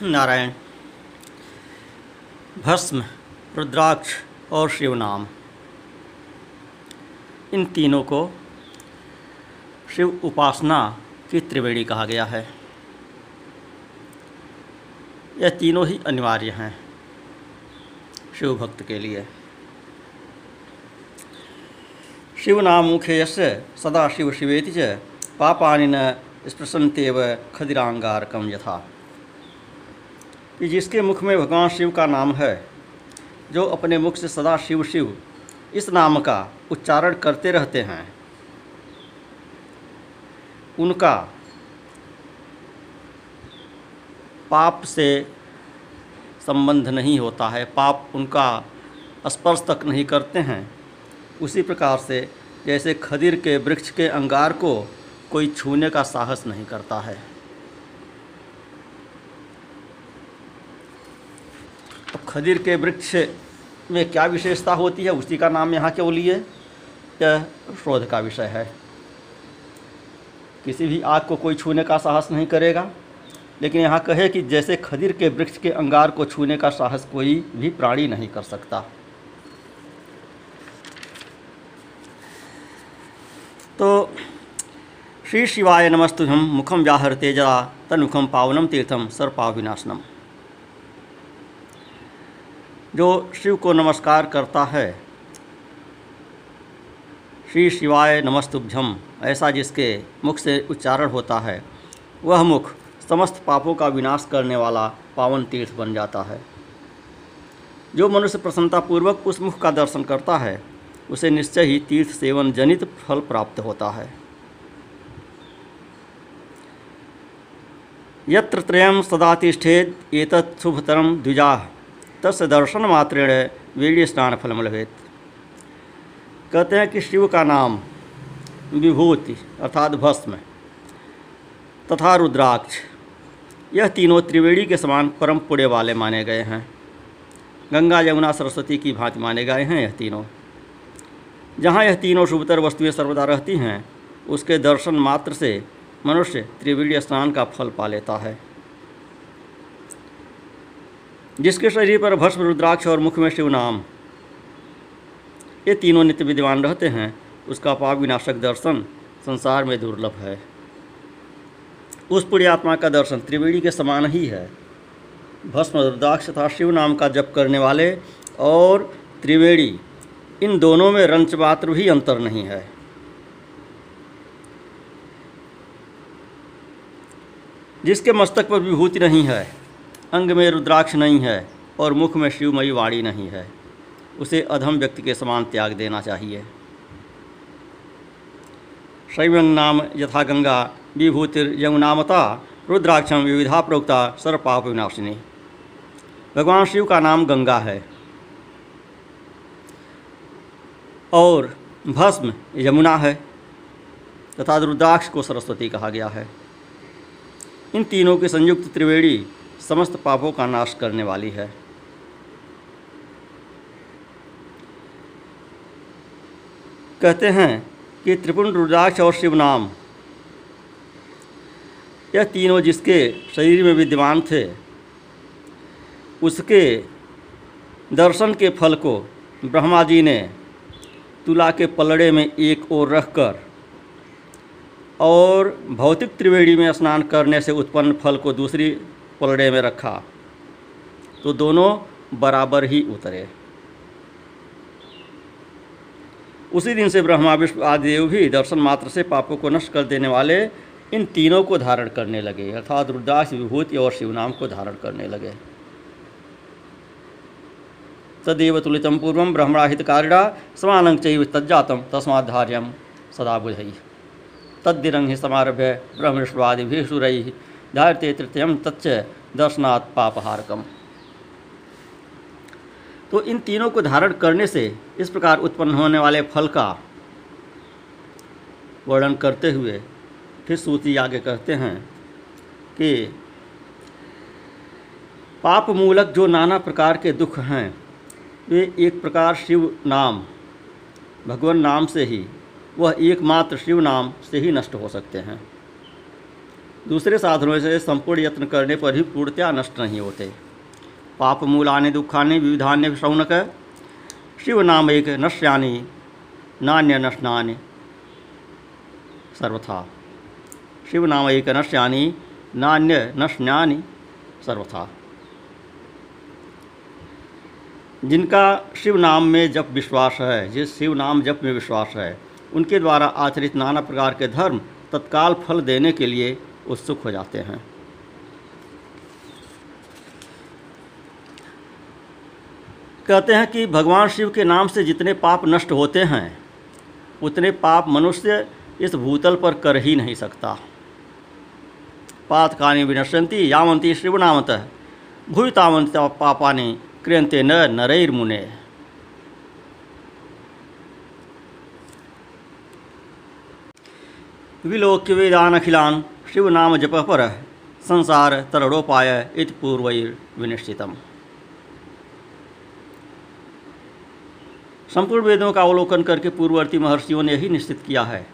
नारायण। भस्म, रुद्राक्ष और शिव नाम इन तीनों को शिव उपासना की त्रिवेणी कहा गया है। यह तीनों ही अनिवार्य हैं शिव भक्त के लिए। शिव नाम मुखे यस्य सदा शिव शिवेति च, पापानि न स्पृशंतेव खदिरांगारकम यथा। कि जिसके मुख में भगवान शिव का नाम है, जो अपने मुख से सदा शिव शिव इस नाम का उच्चारण करते रहते हैं, उनका पाप से संबंध नहीं होता है, पाप उनका स्पर्श तक नहीं करते हैं। उसी प्रकार से जैसे खदिर के वृक्ष के अंगार को कोई छूने का साहस नहीं करता है। खदिर के वृक्ष में क्या विशेषता होती है, उसी का नाम यहाँ क्यों लिए यह शोध का विषय है। किसी भी आग को कोई छूने का साहस नहीं करेगा, लेकिन यहाँ कहे कि जैसे खदिर के वृक्ष के अंगार को छूने का साहस कोई भी प्राणी नहीं कर सकता। तो श्री शिवाय नमस्तुभ्यम मुखम व्याहर तेजा तन्मुखम पावनम तीर्थम सर्पाव विनाशनम जो शिव को नमस्कार करता है। श्री शिवाय नमस्तुभ्यम, ऐसा जिसके मुख से उच्चारण होता है, वह मुख समस्त पापों का विनाश करने वाला पावन तीर्थ बन जाता है। जो मनुष्य प्रसन्नतापूर्वक उस मुख का दर्शन करता है, उसे निश्चय ही तीर्थ सेवन जनित फल प्राप्त होता है। यत्र त्रयं सदा तिष्ठेद एतत् शुभतरम द्विजा। तस् दर्शन मात्रेण वीर्य स्नान फलम लभेत। कहते हैं कि शिव का नाम विभूति अर्थात भस्म तथा रुद्राक्ष। यह तीनों त्रिवेणी के समान परम पुण्य वाले माने गए हैं। गंगा, यमुना, सरस्वती की भांति माने गए हैं यह तीनों। जहाँ यह तीनों शुभतर वस्तुएँ सर्वदा रहती हैं, उसके दर्शन मात्र से मनुष्य त्रिवेणी स्नान का फल पा लेता है। जिसके शरीर पर भस्म, रुद्राक्ष और मुख में शिव नाम। ये तीनों नित्य विद्यमान रहते हैं। उसका पाप विनाशक दर्शन संसार में दुर्लभ है। उस पुण्यात्मा का दर्शन त्रिवेणी के समान ही है। भस्म, रुद्राक्ष तथा शिव नाम का जप करने वाले और त्रिवेणी, इन दोनों में रंच मात्र भी अंतर नहीं है। जिसके मस्तक पर विभूति नहीं है अंग में रुद्राक्ष नहीं है और मुख में शिवमयी वाणी नहीं है। उसे अधम व्यक्ति के समान त्याग देना चाहिए। शैवंग नाम यथा गंगा विभूतिर यमुनामता रुद्राक्षम विविधा प्रोक्ता सर्वपाप विनाशिनी। भगवान शिव का नाम गंगा है। और भस्म यमुना है तथा रुद्राक्ष को सरस्वती कहा गया है। इन तीनों की संयुक्त त्रिवेणी समस्त पापों का नाश करने वाली है। कहते हैं कि त्रिपुण रुद्राक्ष और शिव नाम, यह तीनों जिसके शरीर में विद्यमान थे, उसके दर्शन के फल को ब्रह्मा जी ने तुला के पलड़े में एक ओर रखकर और भौतिक त्रिवेणी में स्नान करने से उत्पन्न फल को दूसरी पलड़े में रखा तो दोनों बराबर ही उतरे। उसी दिन से ब्रह्मा विष्णु आदि देव भी दर्शन मात्र से पापों को नष्ट कर देने वाले इन तीनों को धारण करने लगे, अर्थात रुद्राक्ष, विभूति और शिवनाम को धारण करने लगे। तदेव तुलितम पूर्व ब्रह्मणाहितकारिणा समानं चैव तज्जातम तस्माद्धार्यम सदा बुधई तद्दिरं हि समारभ्य ब्रह्मविष्णुवादिभिः धारते तृतीयम तच्च दर्शनात् पापहारकम। तो इन तीनों को धारण करने से इस प्रकार उत्पन्न होने वाले फल का वर्णन करते हुए फिर सूती आगे कहते हैं कि पाप मूलक जो नाना प्रकार के दुख हैं, वे एक प्रकार शिव नाम, भगवान नाम से ही, वह एकमात्र शिव नाम से ही नष्ट हो सकते हैं। दूसरे साधनों से संपूर्ण यत्न करने पर भी पूर्णतया नष्ट नहीं होते। पाप मूलानि दुखाने विविधान्य शौनक शिव नाम एक नश्यानि, नान्य नशनानि, सर्वथा। शिव नाम एक नश्यानि, नान्य नशनानि, सर्वथा। जिनका शिव नाम में जप विश्वास है, जिस शिव नाम जप में विश्वास है, उनके द्वारा आचरित नाना प्रकार के धर्म तत्काल फल देने के लिए उत्सुक हो जाते हैं। कहते हैं कि भगवान शिव के नाम से जितने पाप नष्ट होते हैं, उतने पाप मनुष्य इस भूतल पर कर ही नहीं सकता। पातकानी विनश्यंती यावंती शिवनामत भूतावंत पापानि क्रियंते न नरैर्मुने। विलोक्य वेदान अखिलान शिव नाम जप पर संसार तरणोपाय इत पूर्वैर्विनिश्चितम। संपूर्ण वेदों का अवलोकन करके पूर्ववर्ती महर्षियों ने यही निश्चित किया है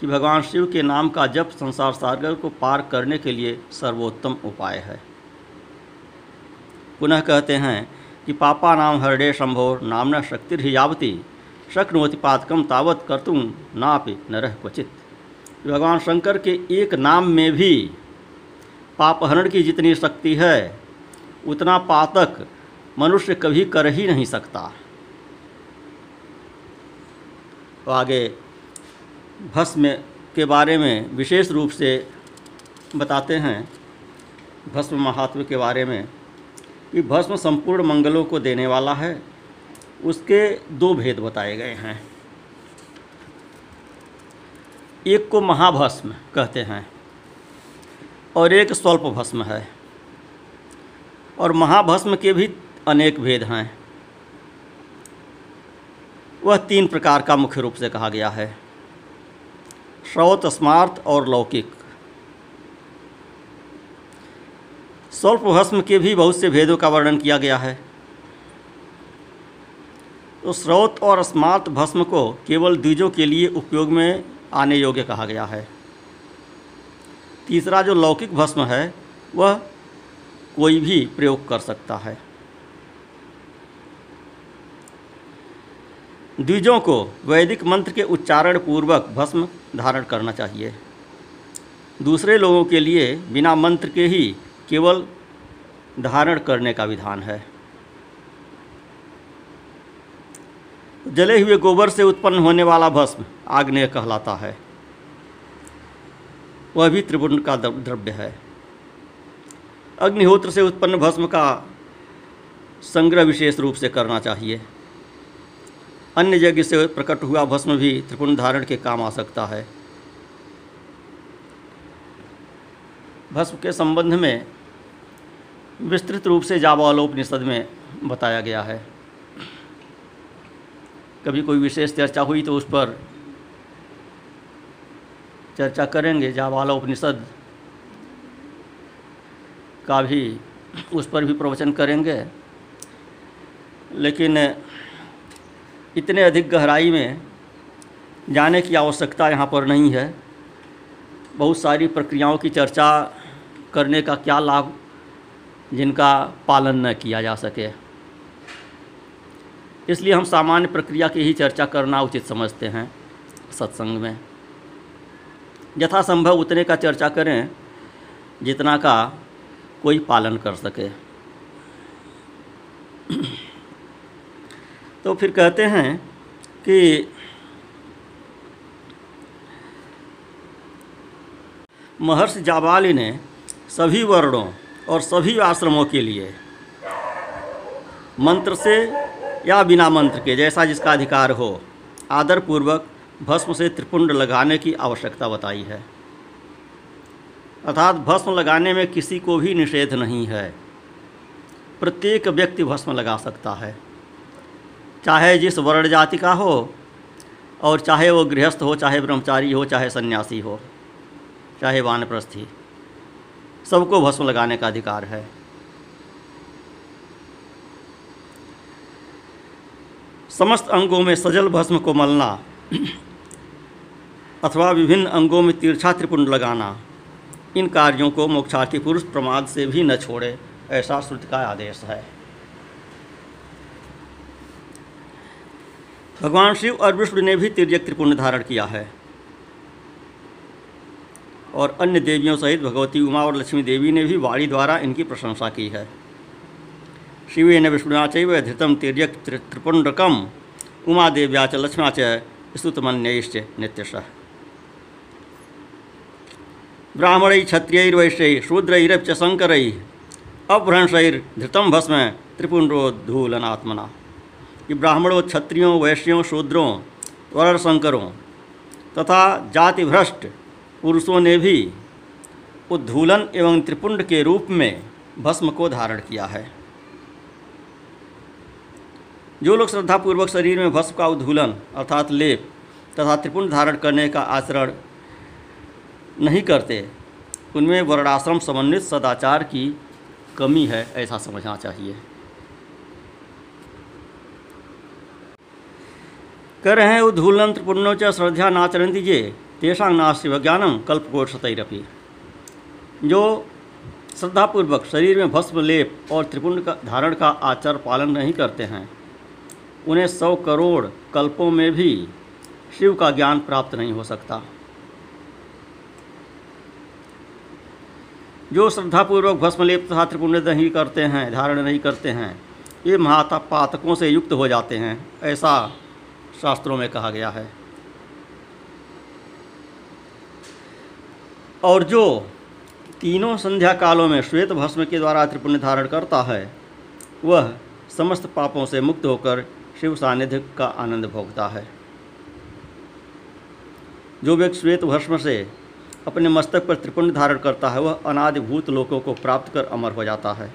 कि भगवान शिव के नाम का जप संसार सागर को पार करने के लिए सर्वोत्तम उपाय है। पुनः कहते हैं कि पापा नाम हरडे शंभो नामना शक्तिर्यावती शक्नोति पातकम तावत कर्तुम नापि नरह क्वचित। भगवान शंकर के एक नाम में भी पापहरण की जितनी शक्ति है, उतना पातक मनुष्य कभी कर ही नहीं सकता। तो आगे भस्म के बारे में विशेष रूप से बताते हैं, भस्म महात्म के बारे में। कि भस्म संपूर्ण मंगलों को देने वाला है, उसके दो भेद बताए गए हैं। एक को महाभस्म कहते हैं और एक स्वल्प भस्म है। और महाभस्म के भी अनेक भेद हैं। वह तीन प्रकार का मुख्य रूप से कहा गया है। श्रौत स्मार्त और लौकिक। स्वल्प भस्म के भी बहुत से भेदों का वर्णन किया गया है। तो स्रोत और स्मार्त भस्म को केवल द्विजों के लिए उपयोग में आने योग्य कहा गया है। तीसरा जो लौकिक भस्म है, वह कोई भी प्रयोग कर सकता है। द्विजों को वैदिक मंत्र के उच्चारण पूर्वक भस्म धारण करना चाहिए। दूसरे लोगों के लिए बिना मंत्र के ही केवल धारण करने का विधान है। जले हुए गोबर से उत्पन्न होने वाला भस्म आग्नेय कहलाता है। वह भी त्रिपुण का द्रव्य है। अग्निहोत्र से उत्पन्न भस्म का संग्रह विशेष रूप से करना चाहिए। अन्य यज्ञ से प्रकट हुआ भस्म भी त्रिपुण धारण के काम आ सकता है। भस्म के संबंध में विस्तृत रूप से जावालोपनिषद में बताया गया है। कभी कोई विशेष चर्चा हुई तो उस पर चर्चा करेंगे। जावालोपनिषद का भी उस पर भी प्रवचन करेंगे। लेकिन इतने अधिक गहराई में जाने की आवश्यकता यहाँ पर नहीं है। बहुत सारी प्रक्रियाओं की चर्चा करने का क्या लाभ जिनका पालन न किया जा सके। इसलिए हम सामान्य प्रक्रिया की ही चर्चा करना उचित समझते हैं सत्संग में। यथासंभव उतने का चर्चा करें जितना का कोई पालन कर सके। तो फिर कहते हैं कि महर्षि जाबाली ने सभी वर्णों और सभी आश्रमों के लिए मंत्र से या बिना मंत्र के, जैसा जिसका अधिकार हो, आदरपूर्वक भस्म से त्रिपुंड लगाने की आवश्यकता बताई है। अर्थात भस्म लगाने में किसी को भी निषेध नहीं है। प्रत्येक व्यक्ति भस्म लगा सकता है। चाहे जिस वर्ण जाति का हो, और चाहे वो गृहस्थ हो, चाहे ब्रह्मचारी हो, चाहे सन्यासी हो, चाहे वानप्रस्थी सबको भस्म लगाने का अधिकार है। समस्त अंगों में सजल भस्म को मलना, अथवा विभिन्न अंगों में तीर्छा त्रिपुंड लगाना, इन कार्यों को मोक्षार्थी पुरुष प्रमाद से भी न छोड़े, ऐसा श्रुति का आदेश है। भगवान शिव और विष्णु ने भी तिर्यक त्रिपुण्य धारण किया है। और अन्य देवियों सहित भगवती उमा और लक्ष्मी देवी ने भी वाणी द्वारा इनकी प्रशंसा की है। शिवेन विष्णुना चैव धृतम तिर्यक त्रिपुण्डकम। उमा देव्या च लक्ष्म्या च स्तुतमन्यैश्च नित्यशः। ब्राह्मणै क्षत्रियैर्वैश्यै शूद्रैरपि च शङ्करैः अपभ्रंशैर्धृतं भस्म त्रिपुण्डोद्धूलनात्मना। कि ब्राह्मणों क्षत्रियों वैश्यों शूद्रों वर्ण शंकरों तथा जाति भ्रष्ट पुरुषों ने भी उद्धूलन एवं त्रिपुंड के रूप में भस्म को धारण किया है। जो लोग श्रद्धापूर्वक शरीर में भस्म का उद्धूलन अर्थात लेप तथा त्रिपुण धारण करने का आचरण नहीं करते, उनमें वर्णाश्रम समन्वित सदाचार की कमी है, ऐसा समझना चाहिए। कर रहे हैं उद्धूलन त्रिपुण्यो श्रद्धा नाचरती जे तेषा नास्ति विज्ञानम कल्पकोशतरपि जो श्रद्धापूर्वक शरीर में भस्म, लेप और त्रिपुंड का धारण का आचार पालन नहीं करते हैं उन्हें सौ करोड़ कल्पों में भी शिव का ज्ञान प्राप्त नहीं हो सकता। जो श्रद्धापूर्वक भस्मलेप तथा त्रिपुण्य नहीं करते हैं, धारण नहीं करते हैं, ये महाता पातकों से युक्त हो जाते हैं, ऐसा शास्त्रों में कहा गया है। और जो तीनों संध्या कालों में श्वेत भस्म के द्वारा त्रिपुण्य धारण करता है, वह समस्त पापों से मुक्त होकर शिव सानिध्य का आनंद भोगता है। जो व्यक्ति श्वेत भस्म से अपने मस्तक पर त्रिपुण्य धारण करता है, वह अनादिभूत लोकों को प्राप्त कर अमर हो जाता है।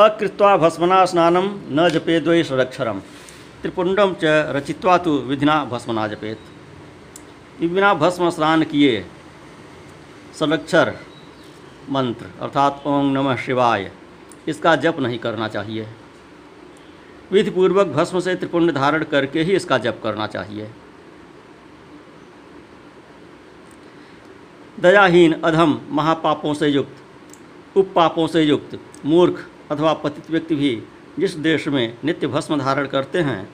अकृत्वा भस्मना स्नानम न जपेद्वै षडक्षरम। त्रिपुंडम च रचित्वा तो विधिना भस्मना जपेत। बिना भस्म स्नान किए, षडक्षर मंत्र, अर्थात ओम नमः शिवाय। इसका जप नहीं करना चाहिए। विधिपूर्वक भस्म से त्रिपुंड धारण करके ही इसका जप करना चाहिए। दयाहीन अधम महापापों से युक्त, उपपापों से युक्त, मूर्ख अथवा पतित व्यक्ति भी जिस देश में नित्य भस्म धारण करते हैं,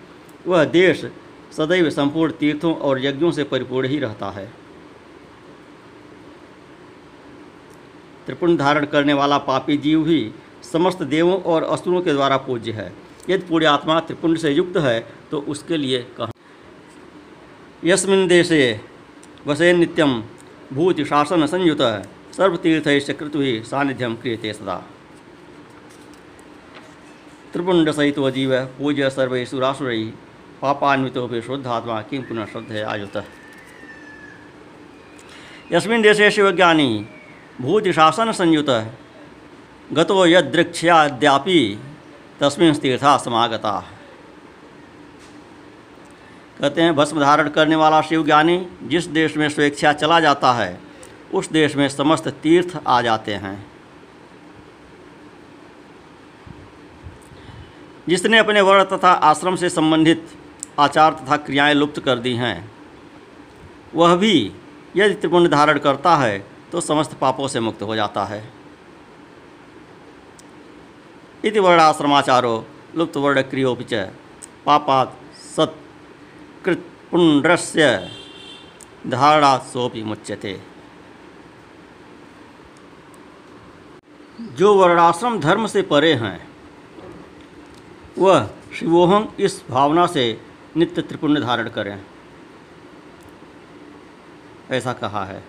वह देश सदैव संपूर्ण तीर्थों और यज्ञों से परिपूर्ण ही रहता है। त्रिपुण धारण करने वाला पापी जीव भी समस्त देवों और असुरों के द्वारा पूज्य है। यदि पूरी आत्मा त्रिपुंड से युक्त है तो उसके लिए कह। यस्मिन देशे वसे नित्यम भूति शासन संयुत सर्वतीर्थ कृतु सानिध्यम क्रियते सदा। त्रिपुंड सहित जीव, पूज्य सर्वै सुरासुरई पापान्वितो भी शुद्धात्मा किं पुनः श्रद्धे आयुत। यस्मिन् देशे शिवज्ञानी भूतिशासन संयुत गतो यदृक्षयाद्यापि तस्मिन तीर्था समागता। कहते हैं, भस्म धारण करने वाला शिव ज्ञानी जिस देश में स्वेच्छा चला जाता है, उस देश में समस्त तीर्थ आ जाते हैं। जिसने अपने वर्ण तथा आश्रम से संबंधित आचार तथा क्रियाएँ लुप्त कर दी हैं, वह भी यदि त्रिपुण्य धारण करता है तो समस्त पापों से मुक्त हो जाता है। इति वर्णाश्रमाचारो लुप्त वर्ण क्रियोपि च पापात सत्कृतपुण्ड्रस्य धारणा सोपि मुच्यते। जो वर्णाश्रम धर्म से परे हैं, वह शिवोहम इस भावना से नित्य त्रिपुण्य धारण करें। ऐसा कहा है।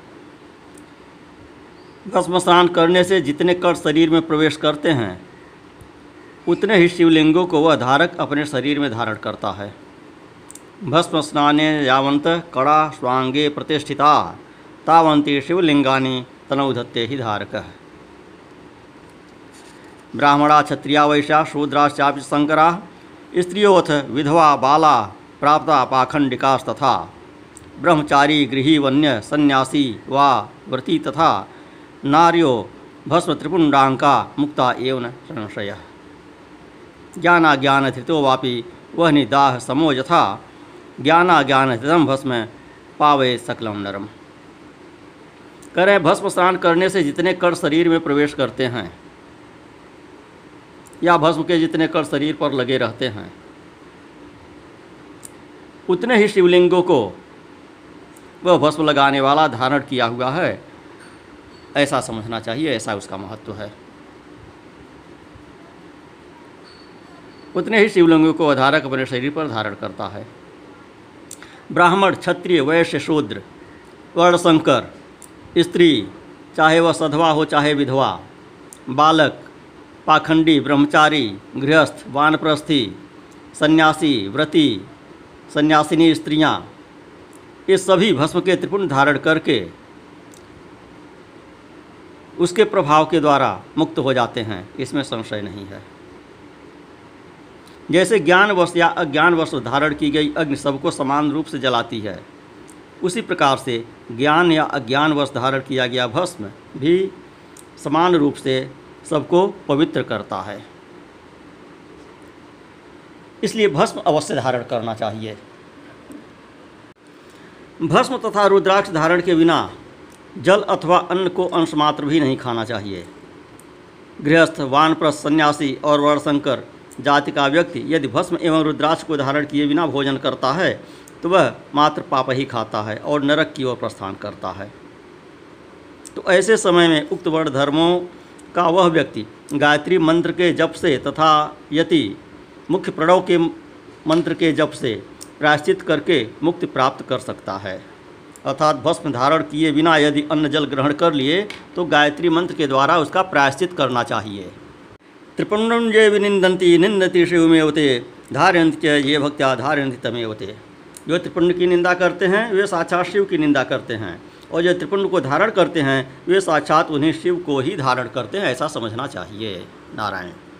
भस्म स्नान करने से जितने कण शरीर में प्रवेश करते हैं उतने ही शिवलिंगों को वह धारक अपने शरीर में धारण करता है। भस्म स्नाने यावंत कड़ा स्वांगे प्रतिष्ठिता तावंती शिवलिंगानी तनौधत्ते ही धारक है। ब्राह्मणा, क्षत्रिया, वैश्या शूद्राश्चापि शंकरा स्त्रियोथ विधवा, बाला, प्राप्ता पाखंडिकास्तथा ब्रह्मचारी, गृही, वन्य, सन्यासी वा व्रती तथा नार्यो भस्म त्रिपुंडांका मुक्ता एवं संशय। ज्ञानाज्ञान धृतो वापि वह निदाह समो यथा। ज्ञानाज्ञान धृतम भस्म पावे सकलम नरम। करें भस्म स्नान करने से जितने कण शरीर में प्रवेश करते हैं, या भस्म के जितने कण शरीर पर लगे रहते हैं, उतने ही शिवलिंगों को वह भस्म लगाने वाला धारण किया हुआ है। ऐसा समझना चाहिए, ऐसा उसका महत्व है। उतने ही शिवलिंगों को आधारक अपने शरीर पर धारण करता है। ब्राह्मण, क्षत्रिय, वैश्य, शूद्र, वर्णशंकर, स्त्री, चाहे वह सधवा हो, चाहे विधवा, बालक, पाखंडी, ब्रह्मचारी, गृहस्थ, वानप्रस्थी, सन्यासी, व्रती, सन्यासिनी, स्त्रियाँ, ये सभी भस्म के त्रिपुण धारण करके उसके प्रभाव के द्वारा मुक्त हो जाते हैं। इसमें संशय नहीं है। जैसे ज्ञान वश या अज्ञान वश धारण की गई अग्नि सबको समान रूप से जलाती है। उसी प्रकार से ज्ञान या अज्ञान वश धारण किया गया भस्म भी समान रूप से सबको पवित्र करता है। इसलिए भस्म अवश्य धारण करना चाहिए। भस्म तथा रुद्राक्ष धारण के बिना जल अथवा अन्न को अंश मात्र भी नहीं खाना चाहिए। गृहस्थ, वानप्रस्थ, सन्यासी और वर्णशंकर जाति का व्यक्ति यदि भस्म एवं रुद्राक्ष को धारण किए बिना भोजन करता है तो वह मात्र पाप ही खाता है और नरक की ओर प्रस्थान करता है। तो ऐसे समय में उक्त वर्ण धर्मों का वह व्यक्ति गायत्री मंत्र के जप से तथा यति मुख्य प्रणव के मंत्र के जप से प्रायश्चित करके मुक्ति प्राप्त कर सकता है। अर्थात भस्म धारण किए बिना यदि अन्न जल ग्रहण कर लिए तो गायत्री मंत्र के द्वारा उसका प्रायश्चित करना चाहिए। त्रिपुण्डम जय विनिंदंती निंदती शिवमेवते धारयंत च ये भक्त्या धारयंती तमेवते। जो त्रिपुंड की निंदा करते हैं, वे साक्षात शिव की निंदा करते हैं। और जो त्रिपुंड को धारण करते हैं, वे साक्षात उन्हें शिव को ही धारण करते हैं, ऐसा समझना चाहिए। नारायण।